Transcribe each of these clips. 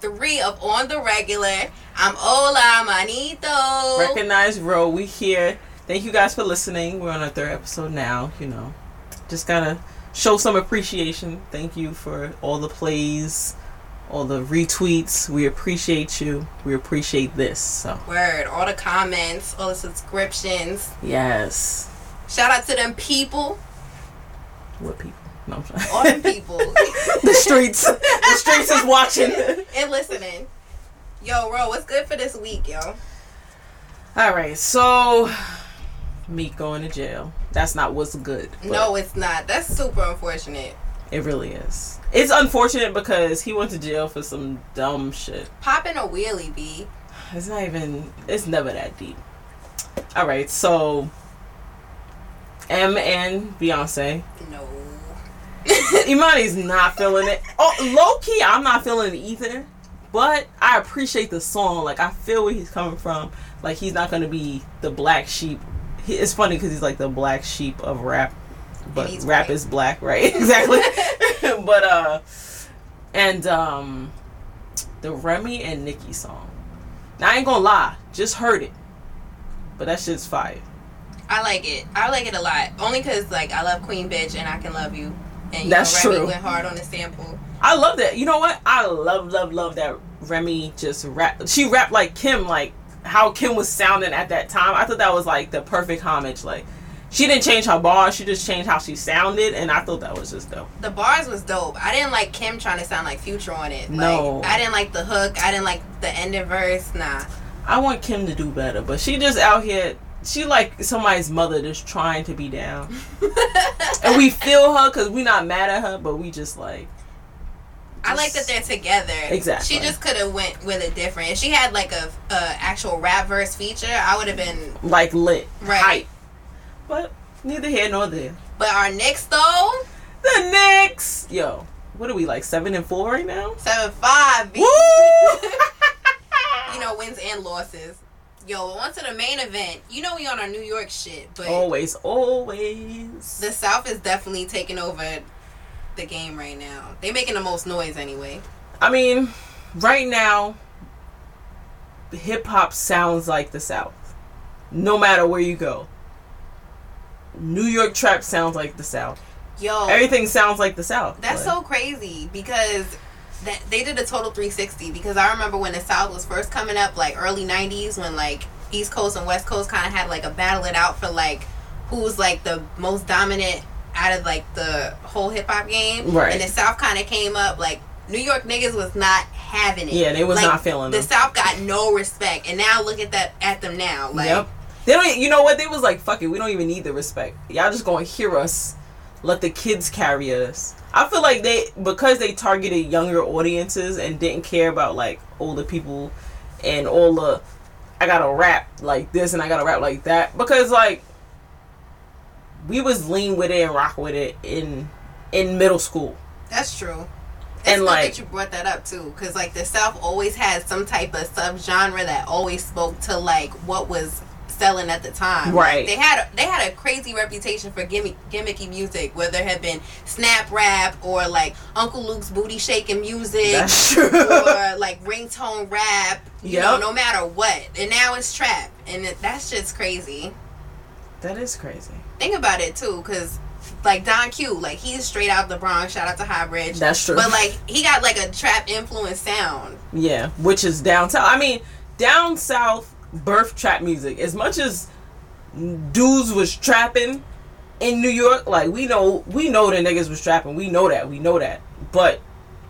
three of On the Regular. I'm Ola Manito. Recognize Reaux, we here. Thank you guys for listening. We're on our third episode now, you know. Just gotta show some appreciation. Thank you for all the plays, all the retweets. We appreciate you. We appreciate this. So Word, all the comments, all the subscriptions. Yes. Shout out to them people. What people? No, I'm sorry. All them people. the streets. The streets is watching. and listening. Yo, Reaux, what's good for this week, yo? All right, so Meek going to jail. That's not what's good. No, it's not. That's super unfortunate. it really is. It's unfortunate because he went to jail for some dumb shit. Popping a wheelie, B. It's not even. It's never that deep. All right, so M and Beyonce. No. Imani's not feeling it. Oh, low key, I'm not feeling it either. But I appreciate the song. Like I feel where he's coming from. Like he's not gonna be the black sheep. He, it's funny because he's like the black sheep of rap, but rap white. is black, right? exactly. but uh, and um, the Remy and Nicki song. Now I ain't gonna lie, just heard it, but that shit's fire. I like it. I like it a lot. Only because, like, I love Queen Bitch and I Can Love You. And, you That's know, Remy true. went hard on the sample. I love that. You know what? I love, love, love that Remy just rap. She rapped like Kim, like how Kim was sounding at that time. I thought that was like the perfect homage. Like she didn't change her bars, she just changed how she sounded, and I thought that was just dope. The bars was dope. I didn't like Kim trying to sound like Future on it. Like, No. I didn't like the hook. I didn't like the ending verse. Nah. I want Kim to do better, but she just out here. She like somebody's mother just trying to be down, and we feel her because we not mad at her, but we just like I like that they're together. Exactly. She just could have went with it different. If she had like a, a actual rap verse feature, I would have been like lit, Right. hype. But neither here nor there. But our Knicks though, The Knicks, yo, what are we like seven and four right now? seven five. Woo! you know, wins and losses. Yo, on to the main event. You know we on our New York shit, but always, always. the South is definitely taking over the game right now. They making the most noise anyway. I mean, right now, hip hop sounds like the South. No matter where you go. New York trap sounds like the South. Yo, Everything sounds like the South. That's but- so crazy because that they did a total 360 because I remember when the South was first coming up like early 90s when like East Coast and West Coast kind of had like a battle it out for like who was like the most dominant out of like the whole hip hop game Right. and the South kind of came up like New York niggas was not having it Yeah, they was Like, not feeling it. the them. South got no respect and now look at that at them now like yep. They don't. You know what? They was like, "Fuck it, we don't even need the respect. Y'all just gonna hear us. Let the kids carry us." I feel like they because they targeted younger audiences and didn't care about like older people and all the. I gotta rap like this and I gotta rap like that because like we was lean with it and rock with it in in middle school. That's true. And, like- that you brought that up too, because like the South always had some type of subgenre that always spoke to like what was selling at the time. Right. They had they had a crazy reputation for gimmick, gimmicky music, whether it had been snap rap or like Uncle Luke's booty shaking music. That's true. or like ringtone rap, you know, no matter what. And now it's trap, and it, that's just crazy. that is crazy. Think about it too, because like Don Q, like he's straight out the Bronx. Shout out to Highbridge. That's true. But like he got like a trap influence sound. Yeah, which is down south. I mean, down south birth trap music. As much as dudes was trapping in New York, like we know we know the niggas was trapping. We know that. We know that. But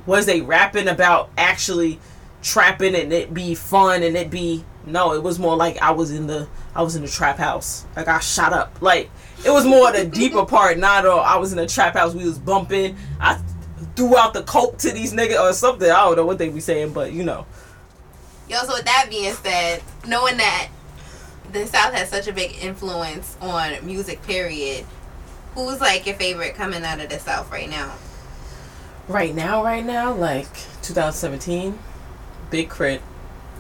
was they rapping about actually trapping and it be fun and it be no, it was more like I was in the I was in the trap house. Like I shot up. Like it was more the deeper part, not all I was in the trap house, we was bumping. I threw out the coke to these niggas or something. I don't know what they be saying, but you know. Yo, so with that being said, knowing that the South has such a big influence on music, period, who's like your favorite coming out of the South right now? Right now, right now, like 2017, Big K.R.I.T.,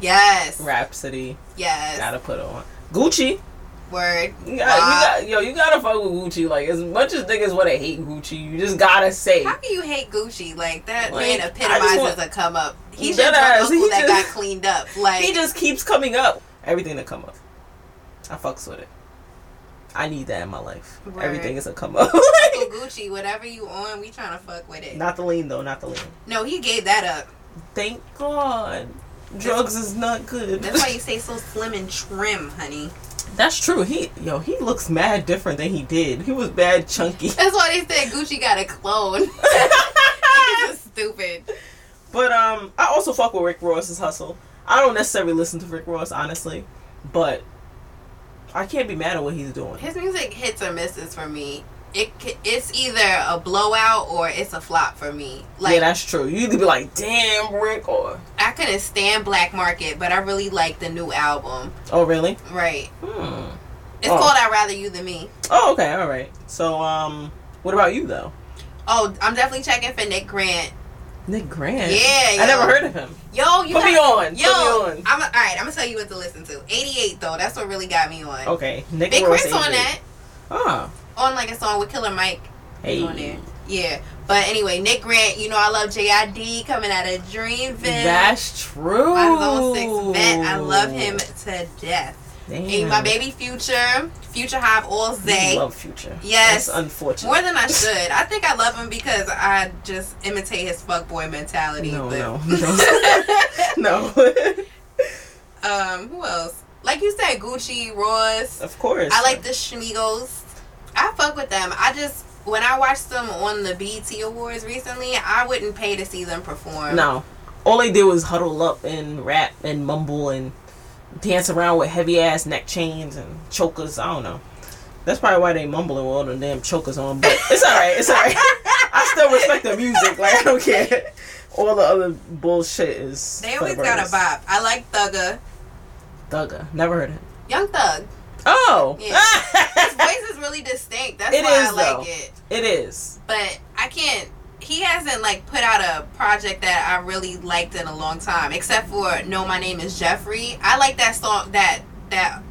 Yes. Rapsody, Yes. gotta put on. Gucci, Word. You got, you got, yo, you gotta fuck with Gucci. Like as much as niggas want to hate Gucci, you just gotta say. How can you hate Gucci? Like that Like, man just epitomizes want- a come up. He's drunk ass. uncle He that just- got cleaned up. Like He just keeps coming up. Everything that come up, I fucks with it. I need that in my life. Word. Everything is a come up. Uncle Gucci, whatever you on, we trying to fuck with it. not the lean though. Not the lean. No, he gave that up. Thank God. Drugs is not good. That's why you say so slim and trim, honey. That's true. He yo, he looks mad different than he did. He was bad chunky. That's why they said Gucci got a clone. Niggas is stupid. But um, I also fuck with Rick Ross's hustle. I don't necessarily listen to Rick Ross honestly, but I can't be mad at what he's doing. His music hits or misses for me. It it's either a blowout or it's a flop for me. Like yeah, that's true. You either be like, "Damn, Rick," or I couldn't stand Black Market, but I really like the new album. "Oh, really?" Right. Hmm. It's Oh. called I'd Rather You Than Me. Oh, okay, all right. So, um, what about you though? Oh, I'm definitely checking for Nick Grant. Nick Grant. Yeah, I never heard of him. Yo, you Put me on. Yo, Put me on. I'm all right. I'm gonna tell you what to listen to. 88 though. That's what really got me on. Okay, Nick Big. Chris on that. Ah, On like a song with Killer Mike hey. on there. Yeah. But anyway, Nick Grant, you know I love JID coming out of Dreamville. That's true. My zone six vet. I love him to death. Damn. My baby Future, Future Hive All Zay. love Future. Yes. That's unfortunate. More than I should. I think I love him because I just imitate his fuckboy mentality. No, but- no, no. um, who else? Like you said, Gucci, Ross. of course. I like the Schmigos. I fuck with them. I just when I watched them on the BET Awards recently, I wouldn't pay to see them perform. No. All they did was huddle up and rap and mumble and dance around with heavy ass neck chains and chokers. I don't know. That's probably why they mumbling with all the damn chokers on. But it's alright. It's alright. I still respect the music. Like I don't care. All the other bullshit is. They always got a bop. I like Thugger. Thugger. Never heard of him. Young Thug. Oh. His voice is really distinct. That's It why is, I like though. it. it is. But I can't. He hasn't like put out a project that I really liked in a long time, except for "No, My Name Is Jeffery." I like that song, that that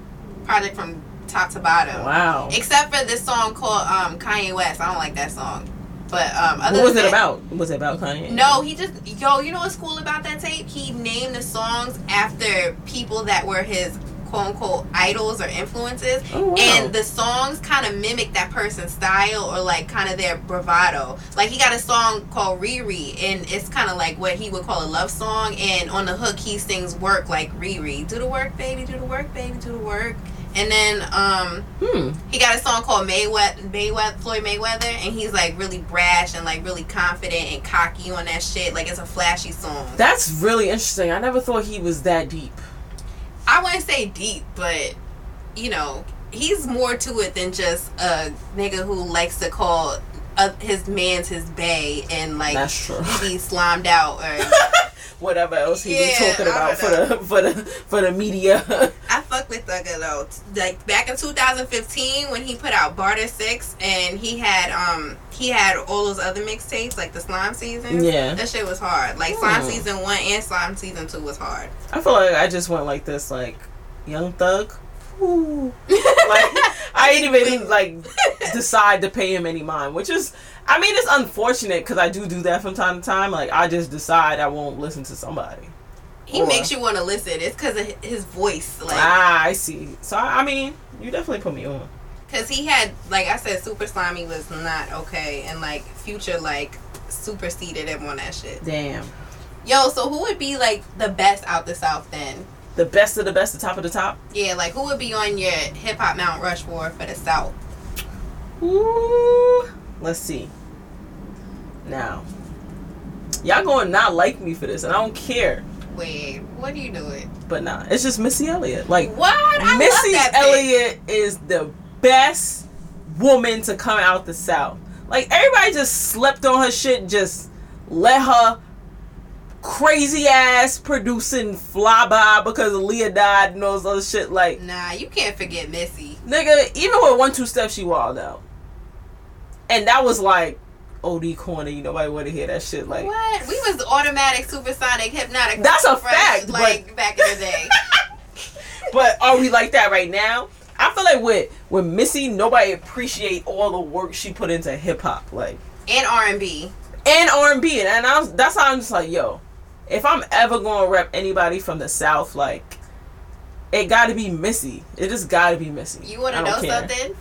project from top to bottom. Wow. Except for this song called um, Kanye West. I don't like that song. But um, other What was it that- about? Was it about Kanye? No, he just yo. You know what's cool about that tape? He named the songs after people that were his quote unquote idols or influences, Oh, wow. and the songs kind of mimic that person's style or like kind of their bravado. Like he got a song called Riri, and it's kind of like what he would call a love song. And on the hook, he sings "Work" like Riri, do the work, baby, do the work, baby, do the work. And then um, Hmm. he got a song called Mayweather, Mayweather, Floyd Mayweather, and he's like really brash and like really confident and cocky on that shit. Like it's a flashy song. That's really interesting. I never thought he was that deep. I wouldn't say deep, but you know, he's more to it than just a nigga who likes to call uh, his man's his bay and like That's true. he be slimed out or Whatever else he Yeah, be talking about for the for the for the media. I fuck with Thugger though. Like back in 2015 when he put out Barter Six and he had um he had all those other mixtapes like the Slime season. Yeah. that shit was hard. Like Slime Hmm. season one and Slime season two was hard. I feel like I just went like this, like Young Thug. Ooh. like I didn't even like decide to pay him any mind, which is, I mean, it's unfortunate because I do do that from time to time. Like I just decide I won't listen to somebody. He Or- makes you want to listen. It's because of his voice. Like ah, I see. So I mean, you definitely put me on. Cause he had, like I said, Super Slimy was not okay, and like Future like superseded him on that shit. Damn, Yo, so who would be like the best out the South then? the best of the best, the top of the top. Yeah, like who would be on your hip hop Mount Rushmore for the South? Ooh. Let's see. Now, y'all gonna not like me for this, and I don't care. Wait, what are you doing? But nah, it's just Missy Elliott. Like What? I Missy love that bitch. Elliott is the best woman to come out the South. Like everybody just slept on her shit, just let her crazy ass producing fly by because Aaliyah died and all this other shit. Like Nah, you can't forget Missy. nigga, even with one two step, she wild out, and that was like OD corner. You nobody want to hear that shit. Like what? We was automatic, supersonic, hypnotic. That's a fresh, fact, Like back in the day. But are we like that right now? I feel like with with Missy, nobody appreciate all the work she put into hip hop, like and R and B. and R and B, and I was, that's how I'm just like, yo, if I'm ever gonna rep anybody from the South, like it got to be Missy. It just got to be Missy. You want to know care. something?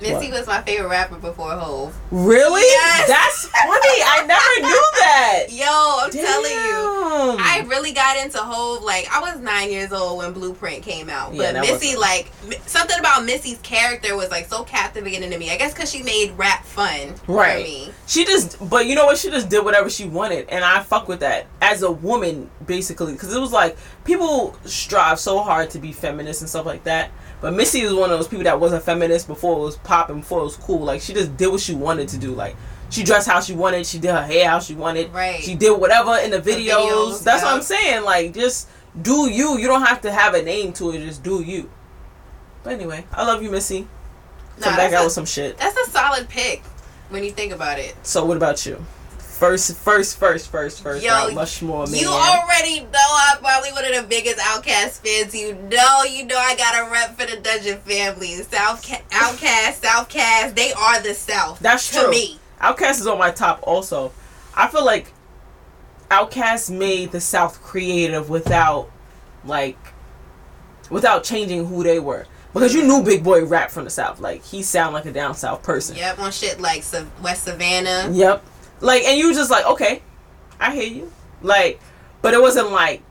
Missy was my favorite rapper before Hove. Really? Yes. That's funny. I never knew that. Yo, I'm telling you. I really got into Hove like I was nine years old when Blueprint came out, Yeah, but that Missy was- like something about Missy's character was like so captivating to me. I guess because she made rap fun Right. for me. She just, but you know what? She just did whatever she wanted, and I fuck with that as a woman, basically, because it was like people strive so hard to be feminist and stuff like that. But Missy was one of those people that wasn't feminist before it was popping, before it was cool. Like she just did what she wanted to do. Like she dressed how she wanted, she did her hair how she wanted, Right. She did whatever in the videos. videos, That's what. I'm saying. Like just do you. You don't have to have a name to it. Just do you. But anyway, I love you, Missy. Come Nah, back out a- with some shit. That's a solid pick when you think about it. So what about you? First, first, first, first, first. Yo, round, much more man. You already know I'm probably one of the biggest Outkast fans. You know, you know I got a rep for the Dungeon family. South Ca- Outkast, Southcast, they are the South. That's to true. me. Outkast is on my top. Also, I feel like Outkast made the South creative without, like, without changing who they were. Because you knew Big Boi rap from the South. Like he sound like a down South person. Yep, on shit like West Savannah. Yep. Like, and you just like, okay, I hear you. Like, but it wasn't like,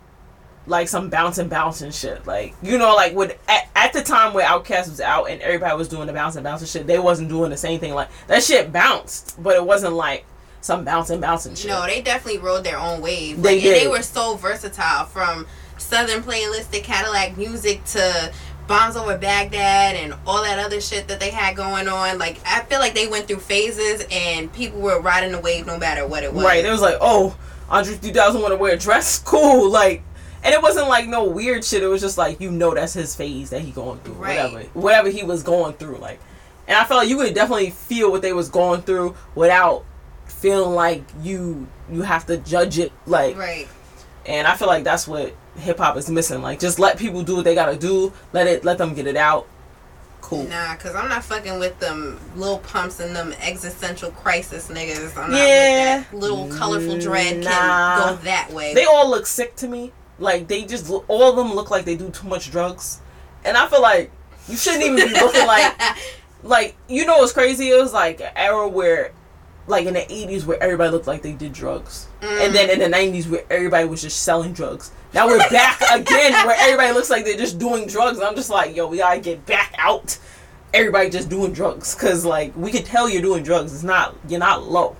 like some bouncing, bouncing shit. Like, you know, like with at, at the time where Outkast was out and everybody was doing the bouncing, bouncing shit, they wasn't doing the same thing. Like that shit bounced, but it wasn't like some bouncing, bouncing shit. No, they definitely rode their own wave. They Like, And they were so versatile from Southernplayalisticadillacmuzik to Bombs Over Baghdad and all that other shit that they had going on. Like I feel like they went through phases and people were riding the wave no matter what it was. Right. It was like, oh, Andre 3000 want to wear a dress? Cool. Like, and it wasn't like no weird shit. It was just like, you know, that's his phase that he going through. Right. Whatever. Whatever he was going through. Like, and I felt like you could definitely feel what they was going through without feeling like you you have to judge it. Like, Right. and I feel like that's what hip hop is missing. Like, just let people do what they gotta do. Let it. Let them get it out. Cool. Nah, cause I'm not fucking with them little pumps and them existential crisis niggas. I'm not Yeah. Little colorful dread Nah. can go that way. They all look sick to me. Like they just look, all of them look like they do too much drugs, and I feel like you shouldn't even be looking like like you know what's crazy? It was like an era where, like in the eighties, where everybody looked like they did drugs, mm. and then in the nineties, where everybody was just selling drugs. Now we're back again, where everybody looks like they're just doing drugs. And I'm just like, yo, we gotta get back out. Everybody just doing drugs, cause like we could tell you're doing drugs. It's not you're not low.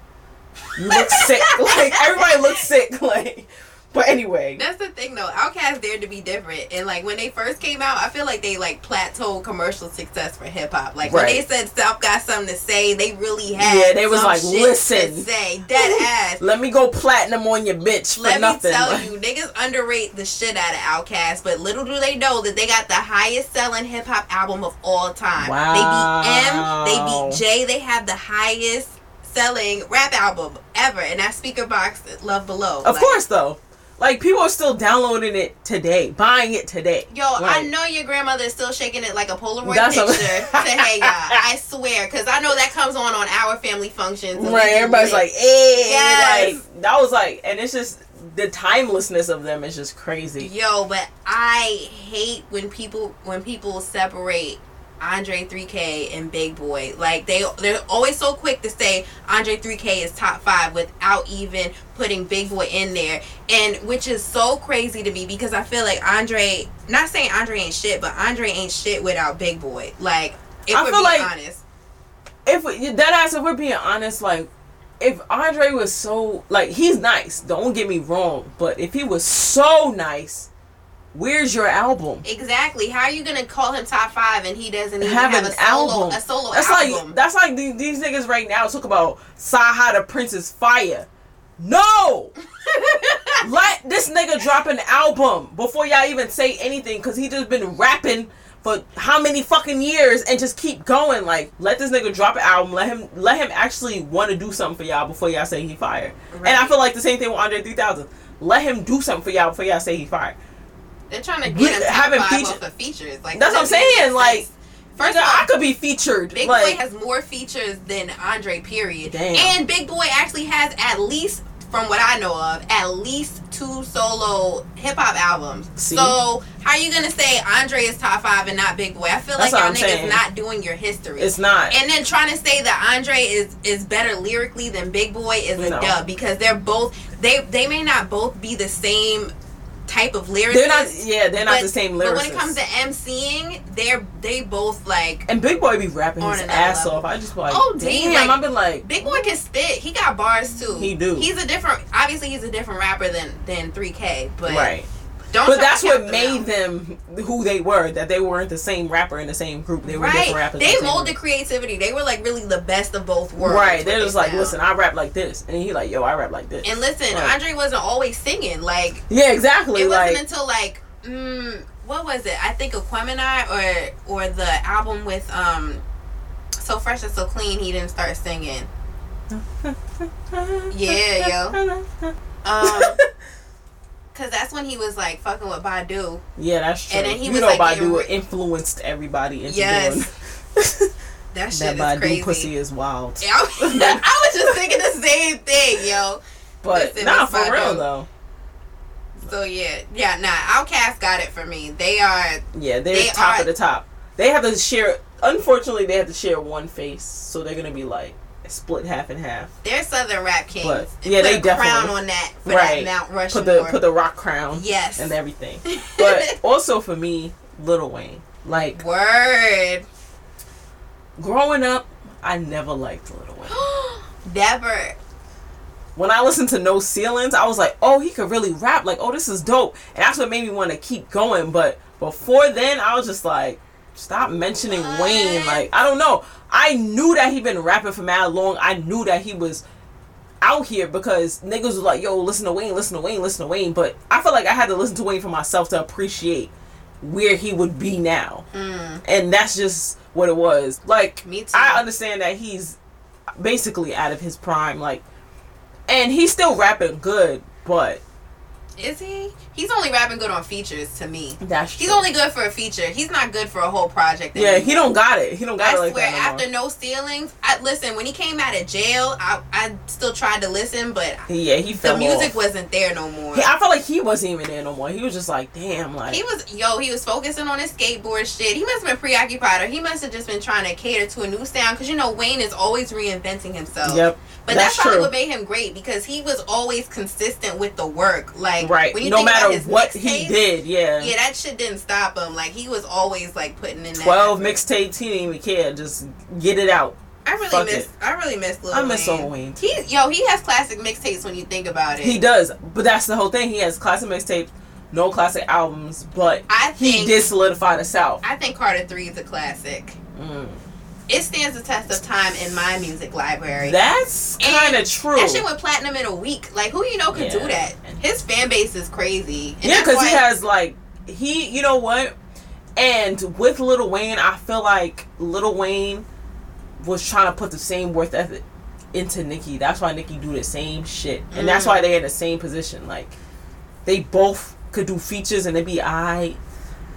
You look sick. Like everybody looks sick. Like, but anyway, That's the thing though. Outkast dared to be different, and like when they first came out, I feel like they like plateaued commercial success for hip hop. Like when they said South got something to say, they really had. Yeah, they was like, "Listen." say dead ass. let me go platinum on your bitch for Let nothing. me tell you, niggas underrate the shit out of Outkast, but little do they know that they got the highest selling hip hop album of all time. Wow. They beat M, they beat J, they have the highest selling rap album ever, and that's Speakerboxxx Love Below. Of Like, course, though, like people are still downloading it today, buying it today. Yo, I know your grandmother is still shaking it like a Polaroid That's a- picture to Hey Ya. I swear, because I know that comes on on our family functions. Right, everybody's like, eh, "Hey," Yes. like that was like, and it's just the timelessness of them is just crazy. Yo, but I hate when people when people separate Andre 3K and Big Boi. Like they they're always so quick to say Andre 3K is top 5 without even putting Big Boi in there. And which is so crazy to me because I feel like Andre not saying Andre ain't shit, but Andre ain't shit without Big Boy. Like if I we're feel being like- honest. If we- that ass, if we're being honest, like if Andre was so like he's nice, don't get me wrong, but if he was so nice, where's your album? Exactly. How are you gonna call him top five and he doesn't even have have, an a solo album. a solo That's album? like that's like these, these niggas right now talk about Saha the Princess Fire. No, let this nigga drop an album before y'all even say anything, because he just been rapping for how many fucking years and just keep going. Like, let this nigga drop an album. Let him let him actually want to do something for y'all before y'all say he fired. And I feel like the same thing with Andre 3000. Let him do something for y'all before y'all say he fired. They're trying to get haven't featured- off of features. Like That's what I'm saying, like. First of all, I could be featured. Big like, Boy has more features than Andre, period. Damn. And Big Boi actually has at least, from what I know of, at least two solo hip hop albums. See? So how are you gonna say Andre is top five and not Big Boi? I feel That's like y'all niggas saying. not doing your history. it's not. and then trying to say that Andre is is better lyrically than Big Boi is a dub because they're both they they may not both be the same type of lyricist. they're not. Yeah, they're not but- the same lyrics. But when it comes to MCing, they're they both like and Big Boi be rapping his ass level. off. I just like, Oh, damn, like- I've been like, Big Boi can spit. He got bars too. He do. He's a different. Obviously, he's a different rapper than than 3K. But right. Don't. But that's what them made out. them who they were. That they weren't the same rapper in the same group. They were Right. different rappers. They the molded group. creativity. They were like really the best of both worlds. Right. They're they just like, found. listen, I rap like this, and he like, yo, I rap like this. And listen, Right. Andre wasn't always singing. Like yeah, exactly. it wasn't Like, until like mm, what was it? I think Aquemini or or the album with um. So fresh and so clean, he didn't start singing. Yeah, yo. Um, cause that's when he was like fucking with Badu. yeah, that's true. And then he you was, know, like, Badu influenced everybody into Yes. doing That that. shit is Badu crazy. pussy is wild. Yeah, I, was, I was just thinking the same thing, yo. But Listen, nah, for Badu. real though. So yeah, yeah, nah. Outkast got it for me. They are Yeah, they're They top are- of the top. They have to share. Unfortunately, they have to share one face, so they're gonna be like split half and half. they're Southern rap kings. But, yeah, they a crown on that for Right. that Mount Rushmore. Put the put the rock crown yes, and everything. But also for me, Little Wayne. Like word. growing up, I never liked Little Wayne. Never. When I listened to No Ceilings, I was like, oh, he could really rap. Like, oh, this is dope. And that's what made me want to keep going. But before then, I was just like, stop mentioning What? Wayne. Like, I don't know. I knew that he'd been rapping for mad long. I knew that he was out here because niggas was like, yo, listen to Wayne, listen to Wayne, listen to Wayne. But I feel like I had to listen to Wayne for myself to appreciate where he would be now. Mm, And that's just what it was. Like, me too. I understand that he's basically out of his prime, like, and he's still rapping good, but Is he? He's only rapping good on features to me. that's He's only good for a feature. He's not good for a whole project. yeah. He don't got it. He don't got I it like swear, no after more. no ceilings, I listen. When he came out of jail, I I still tried to listen, but yeah, he the music off. wasn't there no more. He- I felt like he wasn't even there no more. He was just like, damn, like He was yo. He was focusing on his skateboard shit. He must have been preoccupied, or he must have just been trying to cater to a new sound. Because you know Wayne is always reinventing himself. Yep. But that's that's, probably true. what made him great because he was always consistent with the work. Like right. when you No think matter what he did, yeah. Yeah, that shit didn't stop him. Like he was always like putting in that Twelve mixtapes. He didn't even care. Just get it out. I really fuck miss. it. I really miss Lil I miss Wayne. Lil Wayne. He yo, he has classic mixtapes when you think about it. He does, but that's the whole thing. He has classic mixtapes, no classic albums, but I he did solidify the South. I think Carter Three is a classic. Mm. It stands the test of time in my music library. That's kind of true. That shit went platinum in a week. Like who you know can Yeah. do that? His fan base is crazy. And yeah, because he has like he, you know what? And with Little Wayne, I feel like Little Wayne was trying to put the same worth ethic into Nicki. That's why Nicki do the same shit, and that's Mm. why they in the same position. Like they both could do features and they be alright,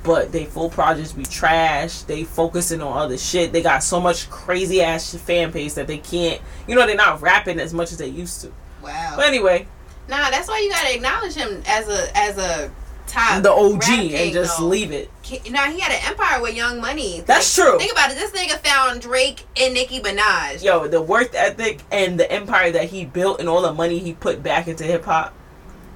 but they full projects be trash. They focusing on other shit. They got so much crazy ass fan base that they can't. You know, they're not rapping as much as they used to. Wow. But anyway, Nah, that's why you gotta acknowledge him as a as a top the OG and just though. leave it. Now he had an empire with Young Money. That's Like, true. Think about it. This nigga found Drake and Nicki Minaj. yo, the work ethic and the empire that he built and all the money he put back into hip hop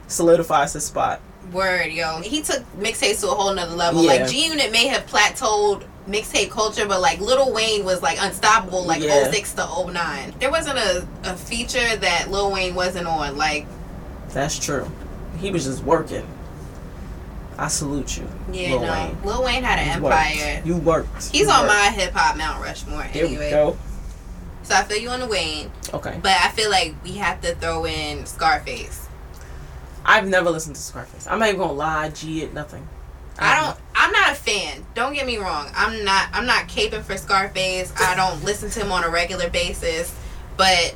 solidifies his spot. Word, yo. He took mixtapes to a whole nother level. Yeah. Like G Unit may have plateaued mixtape culture, but like Lil Wayne was like unstoppable like Yeah. 06 to 09. There wasn't a, a feature that Lil Wayne wasn't on. Like, That's true. He was just working. I salute you. yeah, Lil no. Wayne. Lil Wayne had an You empire. worked. You worked. He's You on worked. my hip hop Mount Rushmore anyway. we go. So I feel you on the Wayne, Okay. but I feel like we have to throw in Scarface. I've never listened to Scarface. I'm not even gonna lie, G it, nothing. I um, don't. I'm not a fan. Don't get me wrong. I'm not. I'm not caping for Scarface. I don't listen to him on a regular basis. But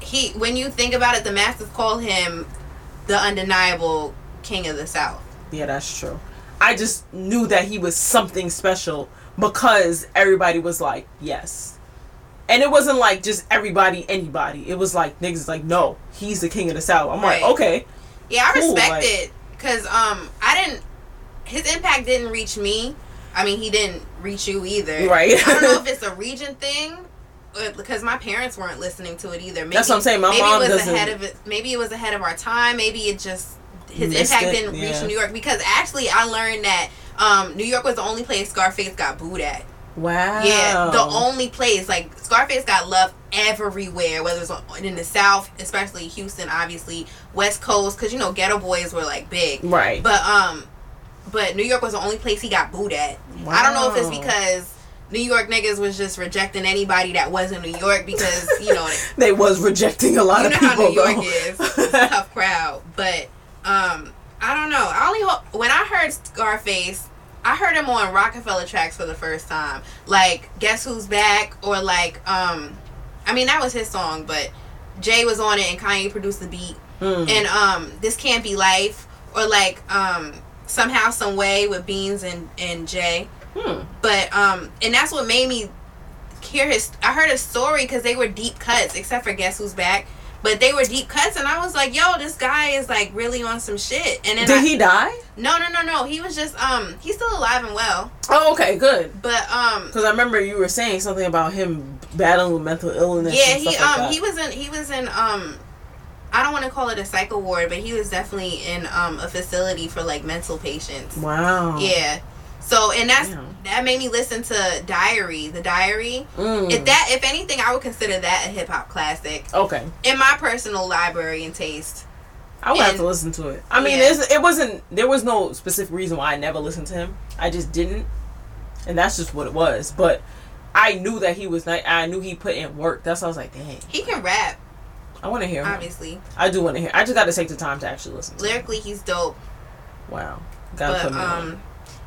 he, when you think about it, the masses call him the undeniable king of the South. Yeah, that's true. I just knew that he was something special because everybody was like, yes. And it wasn't like just everybody, anybody. It was like niggas like, no, he's the king of the South. I'm Right. like, okay. Yeah, I Cool, respect like- it because um I didn't his impact didn't reach me. I mean, he didn't reach you either. Right. I don't know if it's a region thing. Because my parents weren't listening to it either. Maybe, That's what I'm saying. My maybe mom it was doesn't- ahead of it. Maybe it was ahead of our time. Maybe it just his impact it, didn't reach. New York. Because actually, I learned that um, New York was the only place Scarface got booed at. Wow. Yeah, the only place like Scarface got love everywhere, whether it's in the South, especially Houston, obviously West Coast, because you know Geto Boys were like big. Right. But um, but New York was the only place he got booed at. I don't know if it's because New York niggas was just rejecting anybody that wasn't New York because you know they was rejecting a lot you of know people. how New York is, It's a tough crowd. But um, I don't know. I only hope when I heard Scarface. I heard him on Roc-A-Fella tracks for the first time. Like Guess Who's Back or like um I mean that was his song, but Jay was on it and Kanye produced the beat. Mm. And um This Can't Be Life or like um Somehow Some Way with Beans and and Jay. Hmm. But um and that's what made me hear his I heard a story cuz they were deep cuts except for Guess Who's Back. But they were deep cuts and I was like, "Yo, this guy is like really on some shit." And then Did I, he die? No, no, no, no. He was just um he's still alive and well. Oh, okay, good. But um Because I remember you were saying something about him battling with mental illness. yeah, he like um that. he was in he was in um I don't want to call it a psycho ward, but he was definitely in um a facility for like mental patients. Wow. Yeah. So and that's Damn. That made me listen to Diary, the Diary. Mm. If that if anything, I would consider that a hip hop classic okay. in my personal library and taste. I would have to listen to it. I mean, Yeah. it's, it wasn't. There was no specific reason why I never listened to him. I just didn't, and that's just what it was. But I knew that he was. Not, I knew he put in work. That's why I was like, dang, He can rap, I want to hear. Him. obviously. I do want to hear. I just got to take the time to actually listen. to him. Lyrically, he's dope. Wow. Gotta but put me on.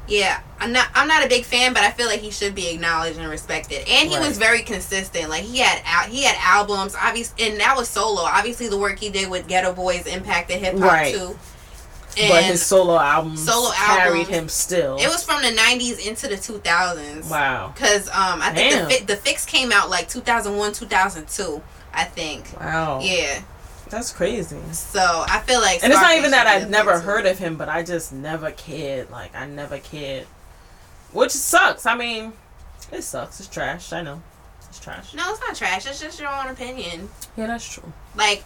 Yeah i'm not i'm not a big fan but i feel like he should be acknowledged and respected and he Right. was very consistent like he had out he had albums obviously and that was solo obviously the work he did with geto boys impacted hip-hop Right. too But his solo albums Solo carried albums, him still. it was from the 90s into the 2000s wow. because um i think the, fi- the fix came out like 2001 2002 i think Wow. yeah That's crazy. so i feel like And it's not even that I've never heard of him, but I just never cared. Like I never cared, which sucks. I mean, it sucks. It's trash. I know, it's trash. no it's not trash it's just your own opinion Yeah, that's true. like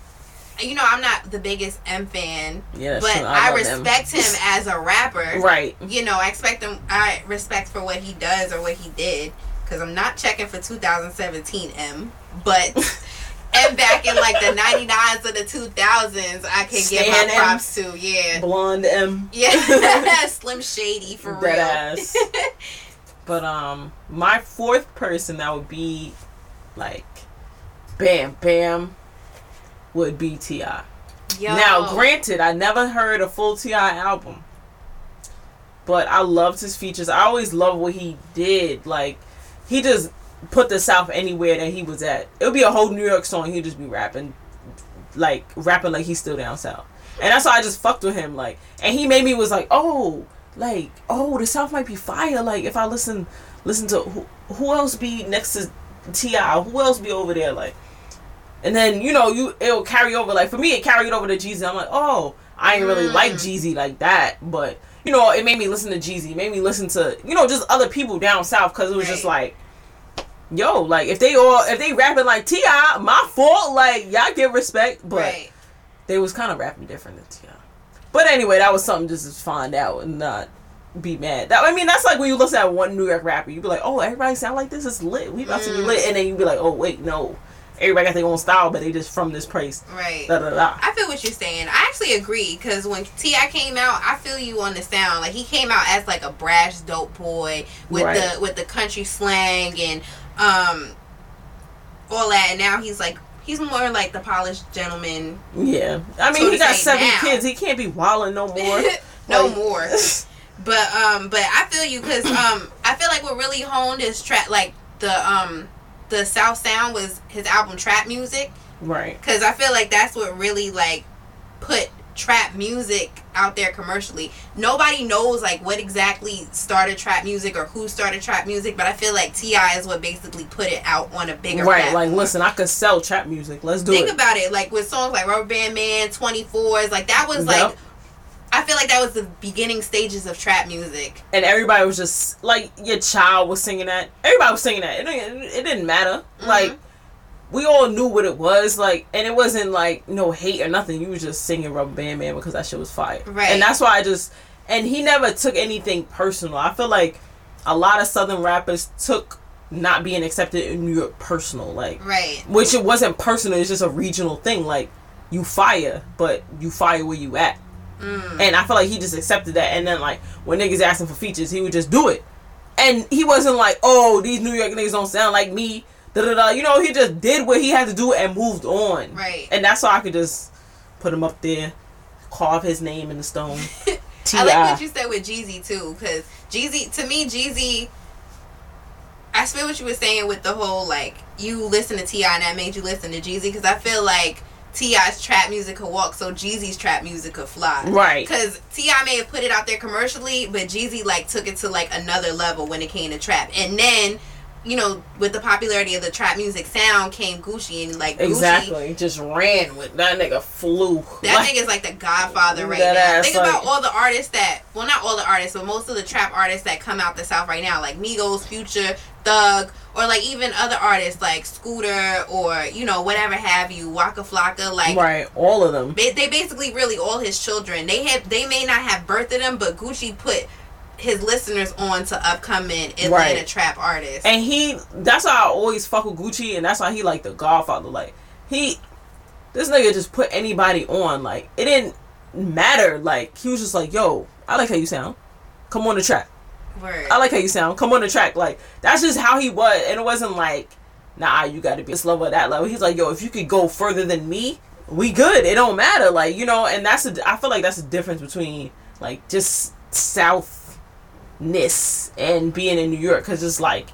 you know i'm not the biggest m fan Yeah, but. I, them. respect him as a rapper. Right. You know, I expect him. I respect for what he does or what he did. Because I'm not checking for 2017 M, but M back in like the 99s or the 2000s, I can give Stan my M. props to. Yeah, Blonde M. yeah, Slim Shady for Dead real. ass. But um, my fourth person that would be like, bam, bam, would be Ti. Now, granted, I never heard a full T.I. album, but I loved his features. I always loved what he did. Like, he just put the South anywhere that he was at. It would be a whole New York song. He'd just be rapping, like rapping like he's still down south. And that's why I just fucked with him. Like, and he made me was like, oh, like, oh, the South might be fire. Like, if I listen, listen to who, who else be next to T.I.? Who else be over there? Like. And then you know you it'll carry over like for me it carried over to Jeezy. I'm like oh I ain't really Mm. like Jeezy like that, but you know it made me listen to Jeezy. It made me listen to you know just other people down south because it was just like yo like if they all if they rapping like T.I., my fault. Like y'all get respect, but right. they was kind of rapping different than Ti. But anyway, that was something just to find out and not be mad. That I mean that's like when you listen at one New York rapper, you be like oh everybody sound like this is lit. We about to be Mm. lit, and then you be like oh wait no. Everybody got their own style, but they just from this place. Right. Da da da. I feel what you're saying. I actually agree because when T.I. came out, I feel you on the sound. Like he came out as like a brash, dope boy with Right. the with the country slang and um all that. And now he's like he's more like the polished gentleman. Yeah, I mean So he got seven now- kids. He can't be walling no more. no Like- more. But um, but I feel you because um, I feel like what really honed his trap, like the um, the South Sound was his album Trap Music. right. Because I feel like that's what really like put trap music out there commercially. Nobody knows like what exactly started trap music or who started trap music, but I feel like T.I. is what basically put it out on a bigger right. platform. Like, listen, I could sell trap music. Let's do Think it. Think about it, like with songs like Rubber Band Man, 24s, like that was like Yep. I feel like that was the beginning stages of trap music. and everybody was just like your child was singing that. Everybody was singing that. It, didn't- it didn't matter. Mhm. Like we all knew what it was. Like, and it wasn't like no hate or nothing. You was just singing Rubber Band Man because that shit was fire. Right. And that's why I just and he never took anything personal. I feel like a lot of Southern rappers took not being accepted in New York personal. Like, Right. which it wasn't personal. It's just a regional thing. Like you fire, but you fire where you at. Mm. And I feel like he just accepted that. And then like when niggas asked him for features, he would just do it. And he wasn't like, oh, these New York niggas don't sound like me. Da da da. You know, he just did what he had to do and moved on. Right. And that's why I could just put him up there, carve his name in the stone. I like what you said with Jeezy too, because Jeezy to me Jeezy. I feel what you were saying with the whole like you listen to T.I. and that made you listen to Jeezy, because I feel like T.I.'s trap music could walk, so Jeezy's trap music could fly. Right. Because T.I. may have put it out there commercially, but Jeezy like took it to like another level when it came to trap, and then. You know, with the popularity of the trap music sound came Gucci and like Gucci, Exactly. Just ran with that nigga flew. That Like, nigga's like the godfather right now. Think like- about all the artists that, well, not all the artists, but most of the trap artists that come out the South right now, like Migos, Future, Thug, or like even other artists like Scooter or, you know, whatever have you, Waka Flocka. Like, right. All of them. they, they basically really all his children. They have, they may not have birthed them, but Gucci put his listeners on to upcoming Atlanta Right. trap artists. And he, that's why I always fuck with Gucci, and that's why he like the Godfather. Like he, this nigga just put anybody on. Like it didn't matter. Like he was just like, yo, I like how you sound. Come on the track. Word. I like how you sound. Come on the track. Like that's just how he was, and it wasn't like, nah, you got to be this level or that level. He's like, yo, if you could go further than me, we good. It don't matter. Like you know, and that's a, I feel like that's the difference between like just southness and being in New York, because it's like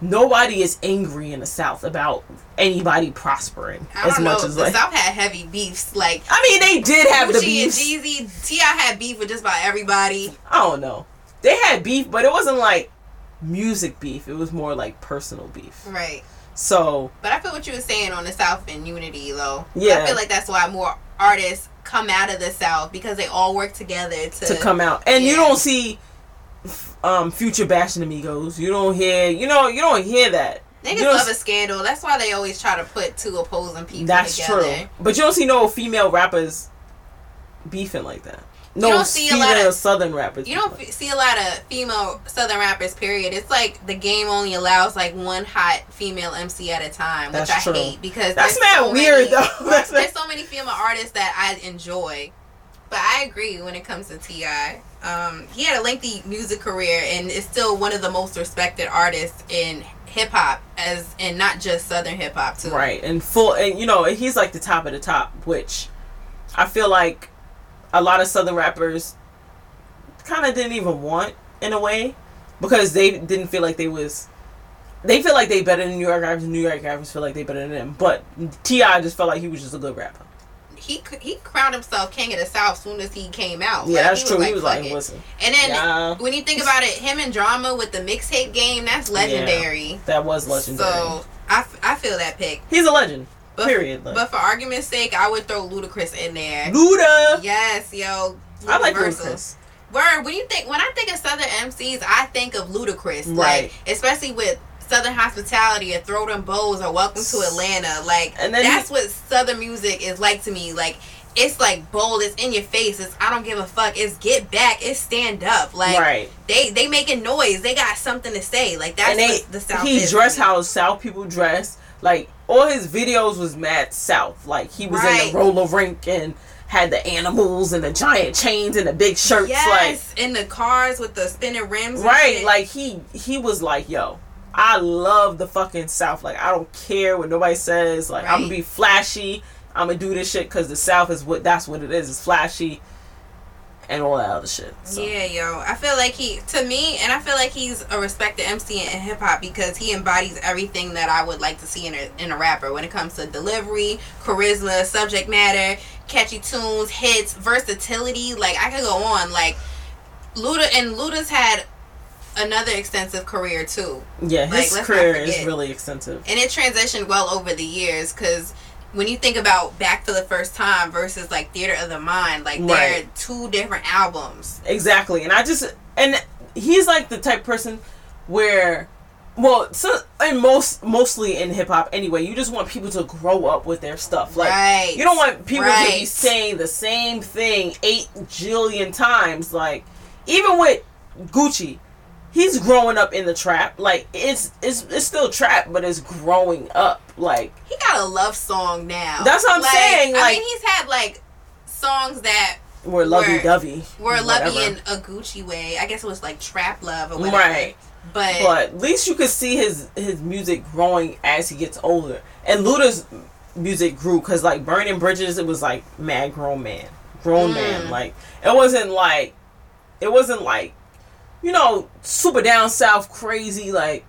nobody is angry in the South about anybody prospering as much know. as The like. South had heavy beefs. Like, I mean, they did have the Gucci and beefs. Jeezy, T.I. had beef with just about everybody. I don't know. They had beef, but it wasn't like music beef. It was more like personal beef. Right. So But I feel what you were saying on the South and unity, though. Yeah. I feel like that's why more artists come out of the South because they all work together to. to come out, and you don't see um future bashing amigos. You don't hear, you know, you don't hear that. Niggas love a scandal. That's why they always try to put two opposing people That's together. true, but you don't see no female rappers beefing like that. No you don't see a lot of- southern rappers. You don't f- see a lot of female Southern rappers. Period. It's like the game only allows like one hot female MC at a time, That's which I true. hate because That's mad so weird, many- though. That's there's so many female artists that I enjoy, but I agree when it comes to Ti. Um, he had a lengthy music career and is still one of the most respected artists in hip hop, as and not just Southern hip hop too. right and full, and you know he's like the top of the top, which I feel like a lot of southern rappers kind of didn't even want in a way because they didn't feel like they was they feel like they better than New York rappers New York rappers feel like they better than them but T.I. just felt like he was just a good rapper He he crowned himself king of the South as soon as he came out. yeah Like, that's true he was "Fuck like it." listen And then Yeah. when you think about it, him and Drama with the mixtape game, that's legendary. that was legendary So I, f- I feel that pick. he's a legend But, period like. But for argument's sake, I would throw Ludacris in there. Luda Yes, yo. I like Universal. Ludacris Word. When you think when I think of Southern MCs, I think of Ludacris. Right. Like especially with Southern Hospitality or Throw Them Bows or Welcome to Atlanta. Like And that's he- what Southern music is like to me. Like it's like bold. It's in your face. It's I don't give a fuck. It's get back. It's stand up. Like right they they making noise. They got something to say. Like that's and they what the South he dressed how South people dress. Like all his videos was mad South. Like he was in Right. the roller rink and had the animals and the giant chains and the big shirts. Yes, in the cars with the spinning rims. Like and right, like he he was like, yo, I love the fucking South. Like I don't care what nobody says. Like I'm gonna be flashy. I'm gonna do this shit because the South is what that's what it is. It's flashy. and all that other shit. So. Yeah, yo. I feel like he, to me, and I feel like he's a respected MC in hip hop because he embodies everything that I would like to see in a, in a rapper when it comes to delivery, charisma, subject matter, catchy tunes, hits, versatility. Like, I could go on. Like, Luda, and Luda's had another extensive career too. Yeah, his let's career is really extensive. And it transitioned well over the years because when you think about Back for the First Time versus like Theater of the Mind, like they're two different albums. Exactly. And I just and he's like the type person where well, so and most mostly in hip hop anyway, you just want people to grow up with their stuff. Like right. you don't want people to be saying the same thing eight jillion times. Like even with Gucci, he's growing up in the trap. Like it's it's it's still trap, but it's growing up. Like He got a love song now. That's what I'm saying, I like- mean, he's had like songs that were lovey dovey. were lovey in a Gucci way. I guess it was like trap love or whatever. Right. But, But at least you could see his his music growing as he gets older. And Luda's music grew because like Burning Bridges, it was like mad grown man, grown Mm. man. Like it wasn't like it wasn't like you know super down south crazy like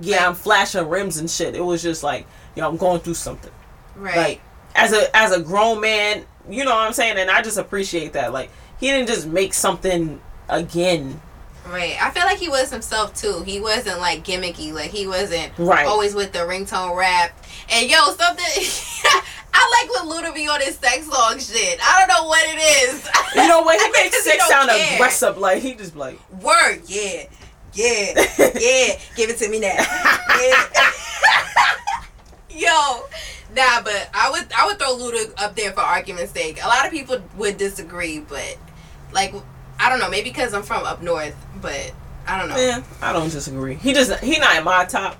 yeah I'm flashing rims and shit. It was just like yo I'm going through something. right. Like as a as a grown man, you know what I'm saying, and I just appreciate that. Like he didn't just make something again. Right. I feel like he was himself too. He wasn't like gimmicky. Like he wasn't Right. always with the ringtone rap. And yo, something I like when Luda be on his sex song shit. I don't know what it is. You know when he makes sex sound care. aggressive, like he just like Word, yeah. Yeah. Yeah. Give it to me now. Yo. Nah, but I would I would throw Luda up there for argument's sake. A lot of people would disagree, but like I don't know, maybe because I'm from up north, but I don't know. Yeah, I don't disagree. He just he not in my top.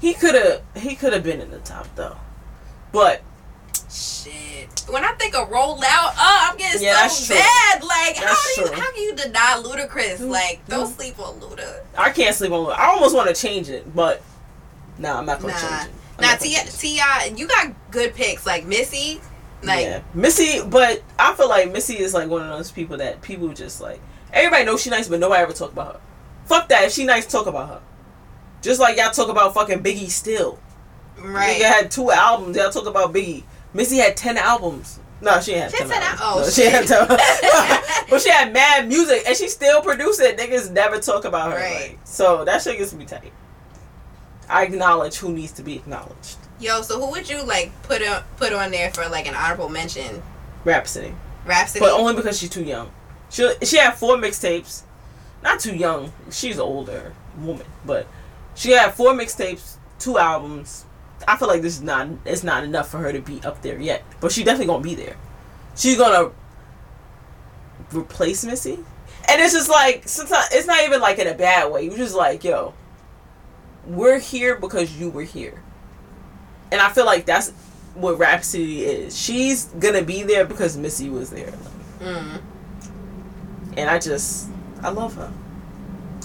He could have he could have been in the top though, but Shit. When I think of roll out, oh, I'm getting Yeah, so true. bad. Like, how do you, true. how can you deny Ludacris? Mm, Like, don't mm. sleep on Luda. I can't sleep on. Luda. I almost want to change it, but nah, I'm not gonna Nah, change it. I'm Now, not gonna Ti. Ti, you got good picks like Missy. Like, yeah, Missy, but I feel like Missy is like one of those people that people just like. Everybody knows she nice, but nobody ever talk about her. Fuck that. If she nice, talk about her. Just like y'all talk about fucking Biggie still. Right? Nigga had two albums. Y'all talk about Biggie. Missy had ten albums. No, she had She ten 10 albums. al- oh, no, she had ten. but she had mad music, and she still produced it. Niggas never talk about her. Right. Like, so that shit gets me tight. I acknowledge who needs to be acknowledged. Yo, so who would you like put on put on there for like an honorable mention? Rapsody, Rapsody. but only because she's too young. She she had four mixtapes. Not too young. She's an older woman, but she had four mixtapes, two albums. I feel like this is not it's not enough for her to be up there yet, but she definitely gonna be there. She's gonna replace Missy, and it's just like sometimes it's not even like in a bad way. You're just like, yo, we're here because you were here, and I feel like that's what Rapsody is. She's gonna be there because Missy was there, Mm. and I just I love her,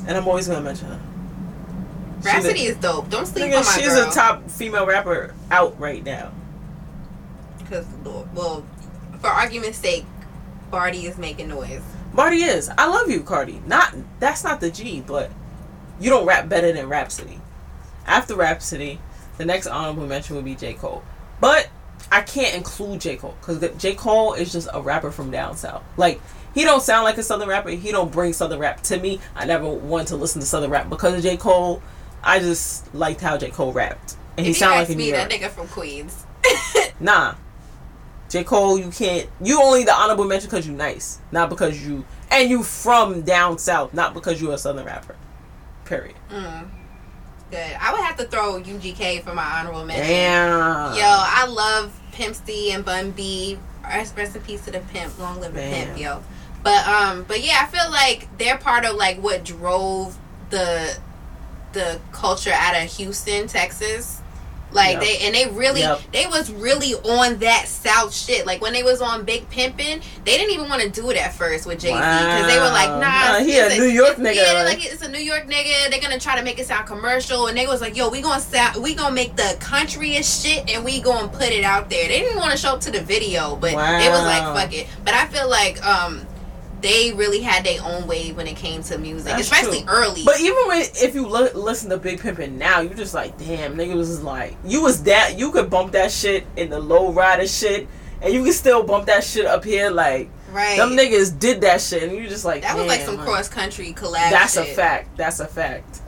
and I'm always gonna mention her. Rapsody is dope. Don't sleep Nigga, on my she's girl. a top female rapper out right now. Because well, for argument's sake, Cardi is making noise. Cardi is. I love you, Cardi. Not that's not the G, but you don't rap better than Rapsody. After Rapsody, the next honorable mention would be J. Cole. But I can't include J. Cole because J. Cole is just a rapper from down south. Like he don't sound like a southern rapper. He don't bring southern rap to me. I never wanted to listen to southern rap because of J. Cole. I just liked how J. Cole rapped, and he sounded like a New me, York. that nigga from Queens. Nah. J. Cole, you can't. You only the honorable mention because you nice, not because you and you from down south, not because you a southern rapper. Period. Mm. Good. I would have to throw UGK for my honorable mention. Damn. Yo, I love Pimp C and Bun B. Rest, rest in peace to the pimp. Long live the pimp, yo. But um, but yeah, I feel like they're part of like what drove the the culture out of Houston, Texas. Like Yep. they and they really Yep. they was really on that South shit. Like when they was on Big Pimpin', they didn't even want to do it at first with Jay Z because they were like, Wow. nah, Nah, he a it's New York nigga, Yeah, like- it's a New York nigga. They're gonna try to make it sound commercial, and they was like, yo, we gonna sound, we gonna make the countryest shit, and we gonna put it out there. They didn't want to show up to the video, but it was like, fuck it. But I feel like um, they really had their own way when it came to music, That's especially true. early. But even when if you look, listen to Big Pimpin' now, you just like, damn, nigga was like, you was that, you could bump that shit in the low rider shit, and you can still bump that shit up here. Like right. them niggas did that shit, and you just like, that was like some cross country collab. That's a fact. That's a fact.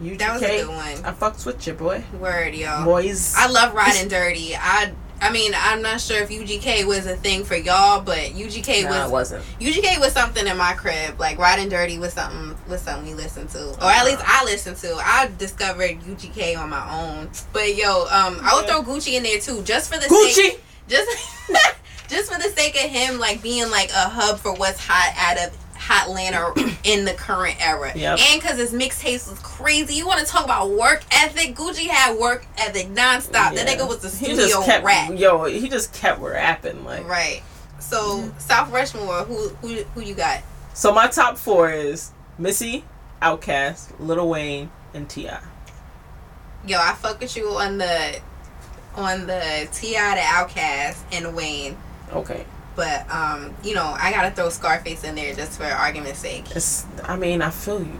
You That was a good one. I fucked with you, boy. Word, yo. Boys. I love riding dirty. I I mean, I'm not sure if UGK was a thing for y'all, but UGK nah, was it wasn't. UGK was something in my crib. Like riding dirty was something was something we listened to, or at least I listened to. I discovered UGK on my own. But yo, um, I would throw Gucci in there too, just for the Gucci. sake, just just for the sake of him like being like a hub for what's hot out of Hotlanta in the current era. Yep. And because his mixtapes was crazy. You want to talk about work ethic? Gucci had work ethic nonstop. That Yeah. nigga was a He studio just kept, rat. yo, he just kept rapping like. Right. So South Rushmore, who who who you got? So my top four is Missy, Outkast, Lil Wayne, and T.I. Yo, I fuck with you on the on the T.I, the Outkast, and Wayne. Okay, But um, you know, I gotta throw Scarface in there just for argument's sake. it's. I mean, I feel you.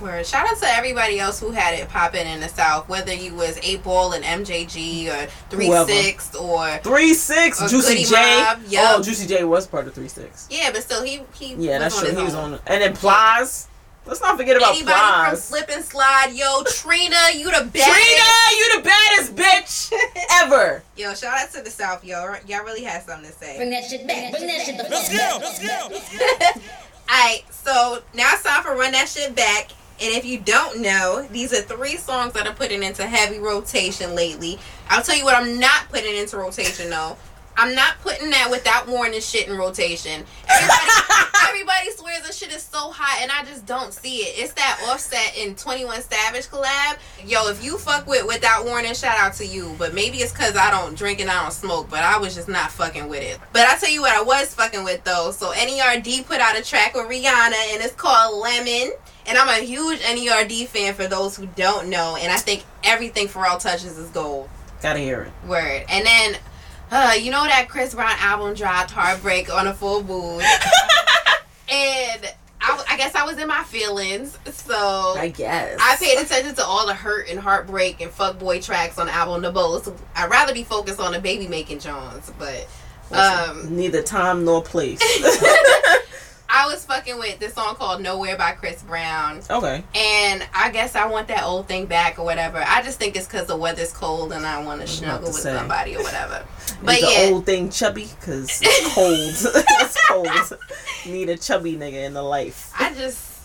Where shout out to everybody else who had it popping in the South, whether you was Eight Ball and MJG or Three Whoever. Six or Three six, Or Juicy Goody J. Mob, yup. Oh, Juicy J was part of Three Six. yeah, but still he he Yeah, was that's on true. He was on, and then Plies. Let's not forget about Anybody from Plies. Slip and Slide, yo, Trina, you the best. Trina, you the baddest bitch ever. Yo, shout out to the South, yo. Y'all really had something to say. Bring that shit back. Bring that shit the Let's fuck go. back. Let's go. Alright, so now it's time for Run That Shit Back. And if you don't know, these are three songs that I'm putting into heavy rotation lately. I'll tell you what I'm not putting into rotation though. I'm not putting that without warning shit in rotation. Everybody, everybody swears this shit is so hot, and I just don't see it. It's that Offset in 21 Savage collab. Yo, if you fuck with without warning, shout out to you. But maybe it's because I don't drink and I don't smoke, but I was just not fucking with it. But I tell you what, I was fucking with though. So NERD put out a track with Rihanna, and it's called Lemon. And I'm a huge NERD fan for those who don't know. And I think everything Pharrell touches is gold. Gotta hear it. Word. And then, uh, you know that Chris Brown album dropped, Heartbreak on a Full Moon. and I, I guess I was in my feelings. So I guess. I paid attention to all the hurt and heartbreak and fuckboy tracks on the album the most. I'd rather be focused on the baby making Johns, but um Neither time nor place. I was fucking with this song called Nowhere by Chris Brown. okay. And I guess I want that old thing back or whatever. I just think it's because the weather's cold and I want to snuggle with say. somebody or whatever. But Is the yeah, old thing chubby? Because it's cold. it's cold. Need a chubby nigga in the life. I just,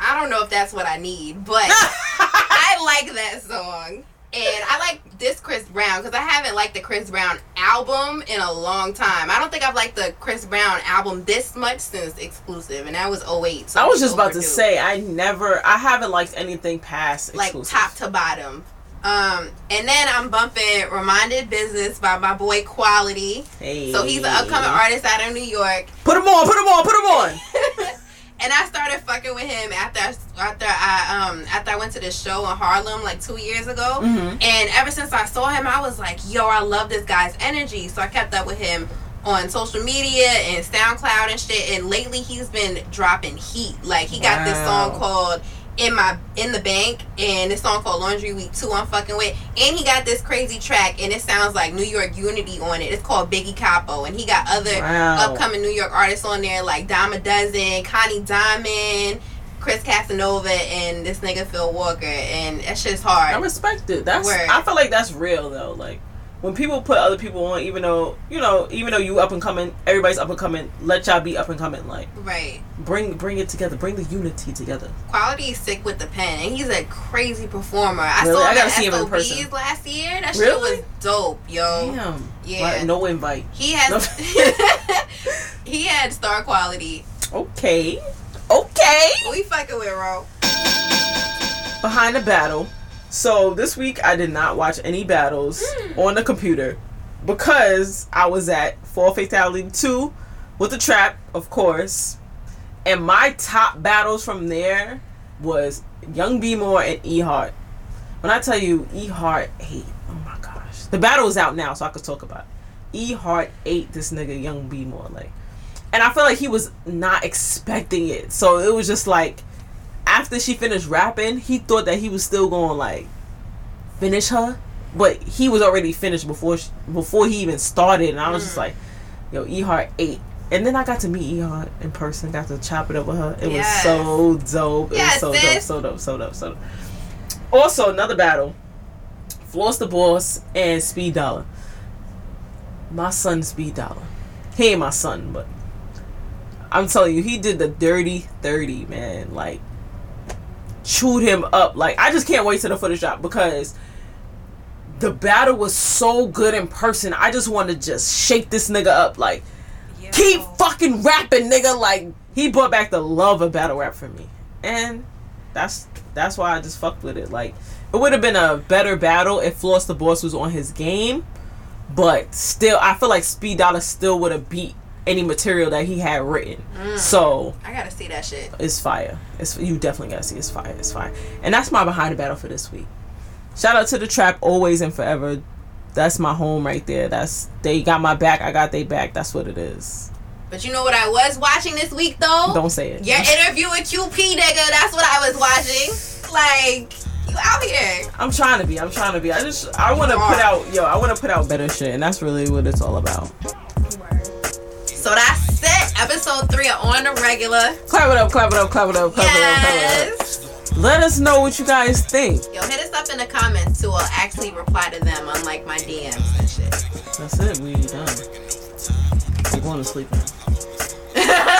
I don't know if that's what I need, but I like that song. And I like this Chris Brown because I haven't liked the Chris Brown album in a long time. I don't think I've liked the Chris Brown album this much since Exclusive, and that was 08. So I was just about to say I never I haven't liked anything past like exclusive. top to bottom. Um, and then I'm bumping Reminded Business by my boy Quality. Hey. So he's an upcoming artist out of New York. Put him on, put him on, put him on. and I started fucking with him after I, after I um after I went to this show in Harlem like two years ago. Mhm. And ever since I saw him, I was like, yo, I love this guy's energy. So I kept up with him on social media and SoundCloud and shit. And lately he's been dropping heat. Like he got this song called in my in the bank and this song called Laundry Week 2 I'm fucking with. And he got this crazy track and it sounds like New York Unity on it. It's called Biggie Capo. And he got other Wow. upcoming New York artists on there like Dama Dozen, Connie Diamond, Chris Casanova, and this nigga Phil Walker. And that shit's hard. I respect it. That's Word. I feel like that's real though. Like when people put other people on, even though you know, even though you up and coming, everybody's up and coming. Let y'all be up and coming. Like right. bring bring it together. Bring the unity together. Quality is sick with the pen, and he's a crazy performer. I Really? saw I gotta see him in person. last year. That shit Really? was dope, yo. Damn. Yeah. Like, no invite. He has he had star quality. Okay. Okay. We fucking with Reaux. behind the battle. So this week I did not watch any battles hmm. on the computer because I was at Fall Fatality 2 with the trap, of course. And my top battles from there was Young B More and E Heart. When I tell you E Heart ate, oh my gosh. The battle is out now, so I could talk about it. E Heart ate this nigga Young B More. Like and I feel like he was not expecting it. So it was just like after she finished rapping, he thought that he was still going like finish her, but he was already finished before she, before he even started, and I was just Mm. like, yo, E Heart ate. And then I got to meet E Heart in person, got to chop it up with her. It Yes. was so dope. It Yes, was so dope, so dope, so dope, so dope. Also, another battle. Floss the Boss and Speed Dollar. My son Speed Dollar. He ain't my son, but I'm telling you, he did the dirty 30, man. Like, chewed him up. Like, I just can't wait to the footage drop because the battle was so good in person. I just want to just shake this nigga up. Like, Yo. keep fucking rapping, nigga. Like, he brought back the love of battle rap for me. And that's that's why I just fucked with it. Like, it would have been a better battle if Floss the Boss was on his game. But still, I feel like Speed Dollar still would have beat any material that he had written. So I gotta see that shit. it's fire. It's you definitely gotta see. It's fire. It's fire. And that's my behind the battle for this week. Shout out to the trap, always and forever. That's my home right there. That's they got my back. I got they back. That's what it is. But you know what I was watching this week though? Don't say it. Your interview with QP, nigga. That's what I was watching. Like, you out here. I'm trying to be. I'm trying to be. I just I want to put out yo. I want to put out better shit, and that's really what it's all about. So that's it. Episode three of On the Regular. Clap it up. Clap it up. Clap it up. Clap it up. Clap it Yes. up. Let us know what you guys think. Yo, hit us up in the comments too. I'll actually reply to them, unlike my DMs and shit. That's it. We done. We going to sleep now.